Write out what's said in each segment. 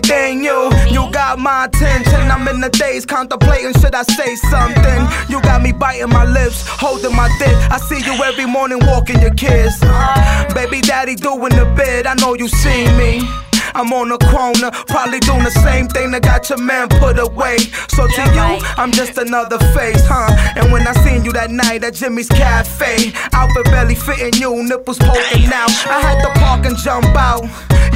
pretty thing, you. You got my attention. I'm in the days contemplating, should I say something? You got me biting my lips, holding my dick. I see you every morning walking your kids. Baby daddy doing the bid, I know you see me. I'm on the corner, probably doing the same thing that got your man put away. So to you, I'm just another face, huh? And when I seen you that night at Jimmy's Cafe, outfit belly fitting you, nipples poking out. I had to park and jump out.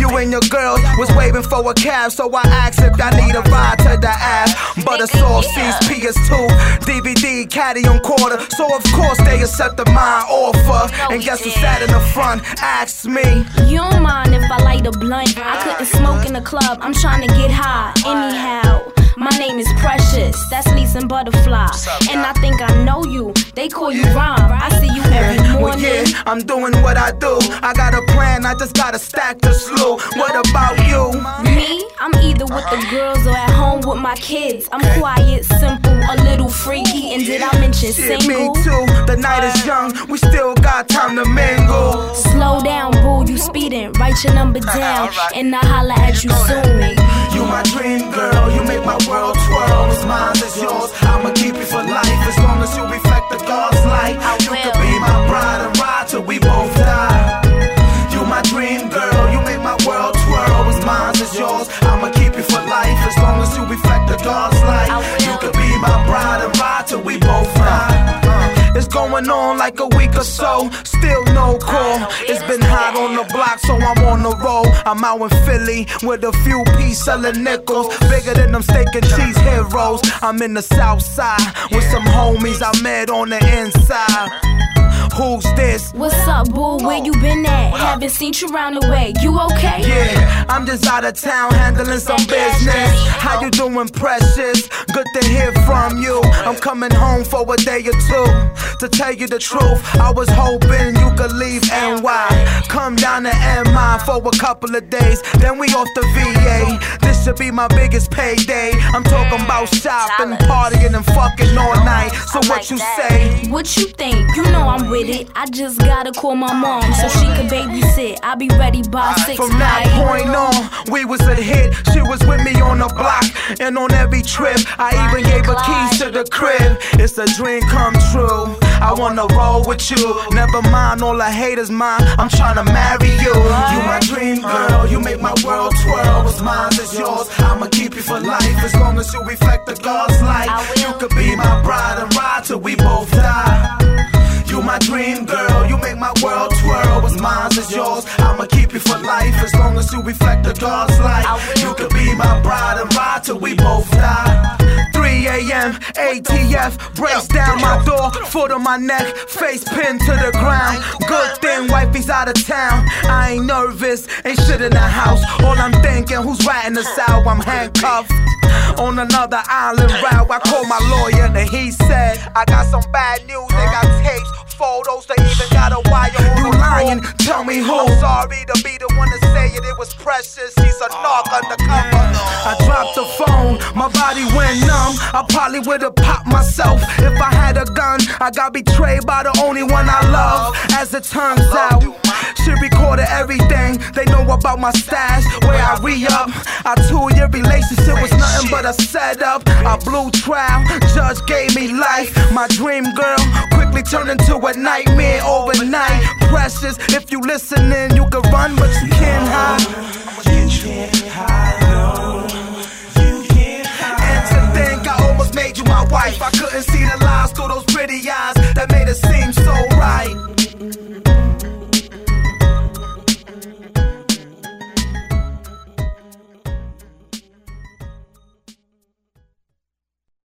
You and your girls was waiting for a cab, so I asked if I need a ride to the app. But a soft seats, PS2, DVD, caddy on quarter. So of course they accepted my offer. And guess who sat in the front? Asked me. You don't mind if I light a blunt? I couldn't smoke in the club. I'm trying to get high. Anyhow. That's Butterfly. And I think I know you, they call you Rhyme. I see you every morning. Well, yeah, I'm doing what I do. I got a plan, I just gotta stack the slew. What about you? Me? I'm either with the girls or at home with my kids. I'm quiet, simple, a little freaky. And did I mention Shit, single? me too. The night is young, we still got time to mingle. Speeding. Write your number down, and I'll holla at you soon. You my dream girl, you make my world twirl. It's mine, it's yours. I'ma keep you for life as long as you reflect going on like a week or so, still no call. It's been hot on the block, so I'm on the road. I'm out in Philly with a few piece selling nickels, bigger than them steak and cheese heroes. I'm in the south side with some homies I met on the inside. Who's this? What's up, boo? Where you been at? Haven't seen you round the way. You okay? Yeah, I'm just out of town handling some business. How you doing, precious? Good to you. Coming home for a day or two. To tell you the truth, I was hoping you could leave NY. Come down to MI for a couple of days, then we off to VA. This should be my biggest payday. I'm talking about shopping, partying, and fucking all night. So what you say? What you think? You know I'm with it. I just gotta call my mom so she can babysit. I'll be ready by six. From that night. point on, we was a hit. She was with and on every trip. I even gave her keys to the crib. It's a dream come true. I wanna roll with you. Never mind all the haters, mine. I'm tryna marry you. You my dream girl. You make my world twirl. What's mine is yours. I'ma keep you for life as long as you reflect the God's light. You could be my bride and ride till we both die. You my dream girl, you make my world twirl. What's mine is yours. I'ma keep you for life as long as you reflect the God's light. You could be my bride and till we both die. 3 a.m. ATF breaks down my door, foot on my neck, face pinned to the ground. Good thing wifey's out of town. I ain't nervous, ain't shit in the house. All I'm thinking, who's writing this out? I'm handcuffed on another island route. I called my lawyer and he said, I got some bad news. They got a You lying, tell me who. I'm sorry to be the one to say it, it was precious. He's a knock undercover. Oh, I dropped the phone, my body went numb. I probably would've popped myself if I had a gun. I got betrayed by the only one I love. As it turns out, she recorded everything. They know about my stash, where I re up. Our two year relationship was nothing but a setup. I blew trial, judge gave me life. My dream girl quickly turned into a nightmare overnight. Precious, if you listening, you can run, but you can't hide. And to think I almost made you my wife. I couldn't see the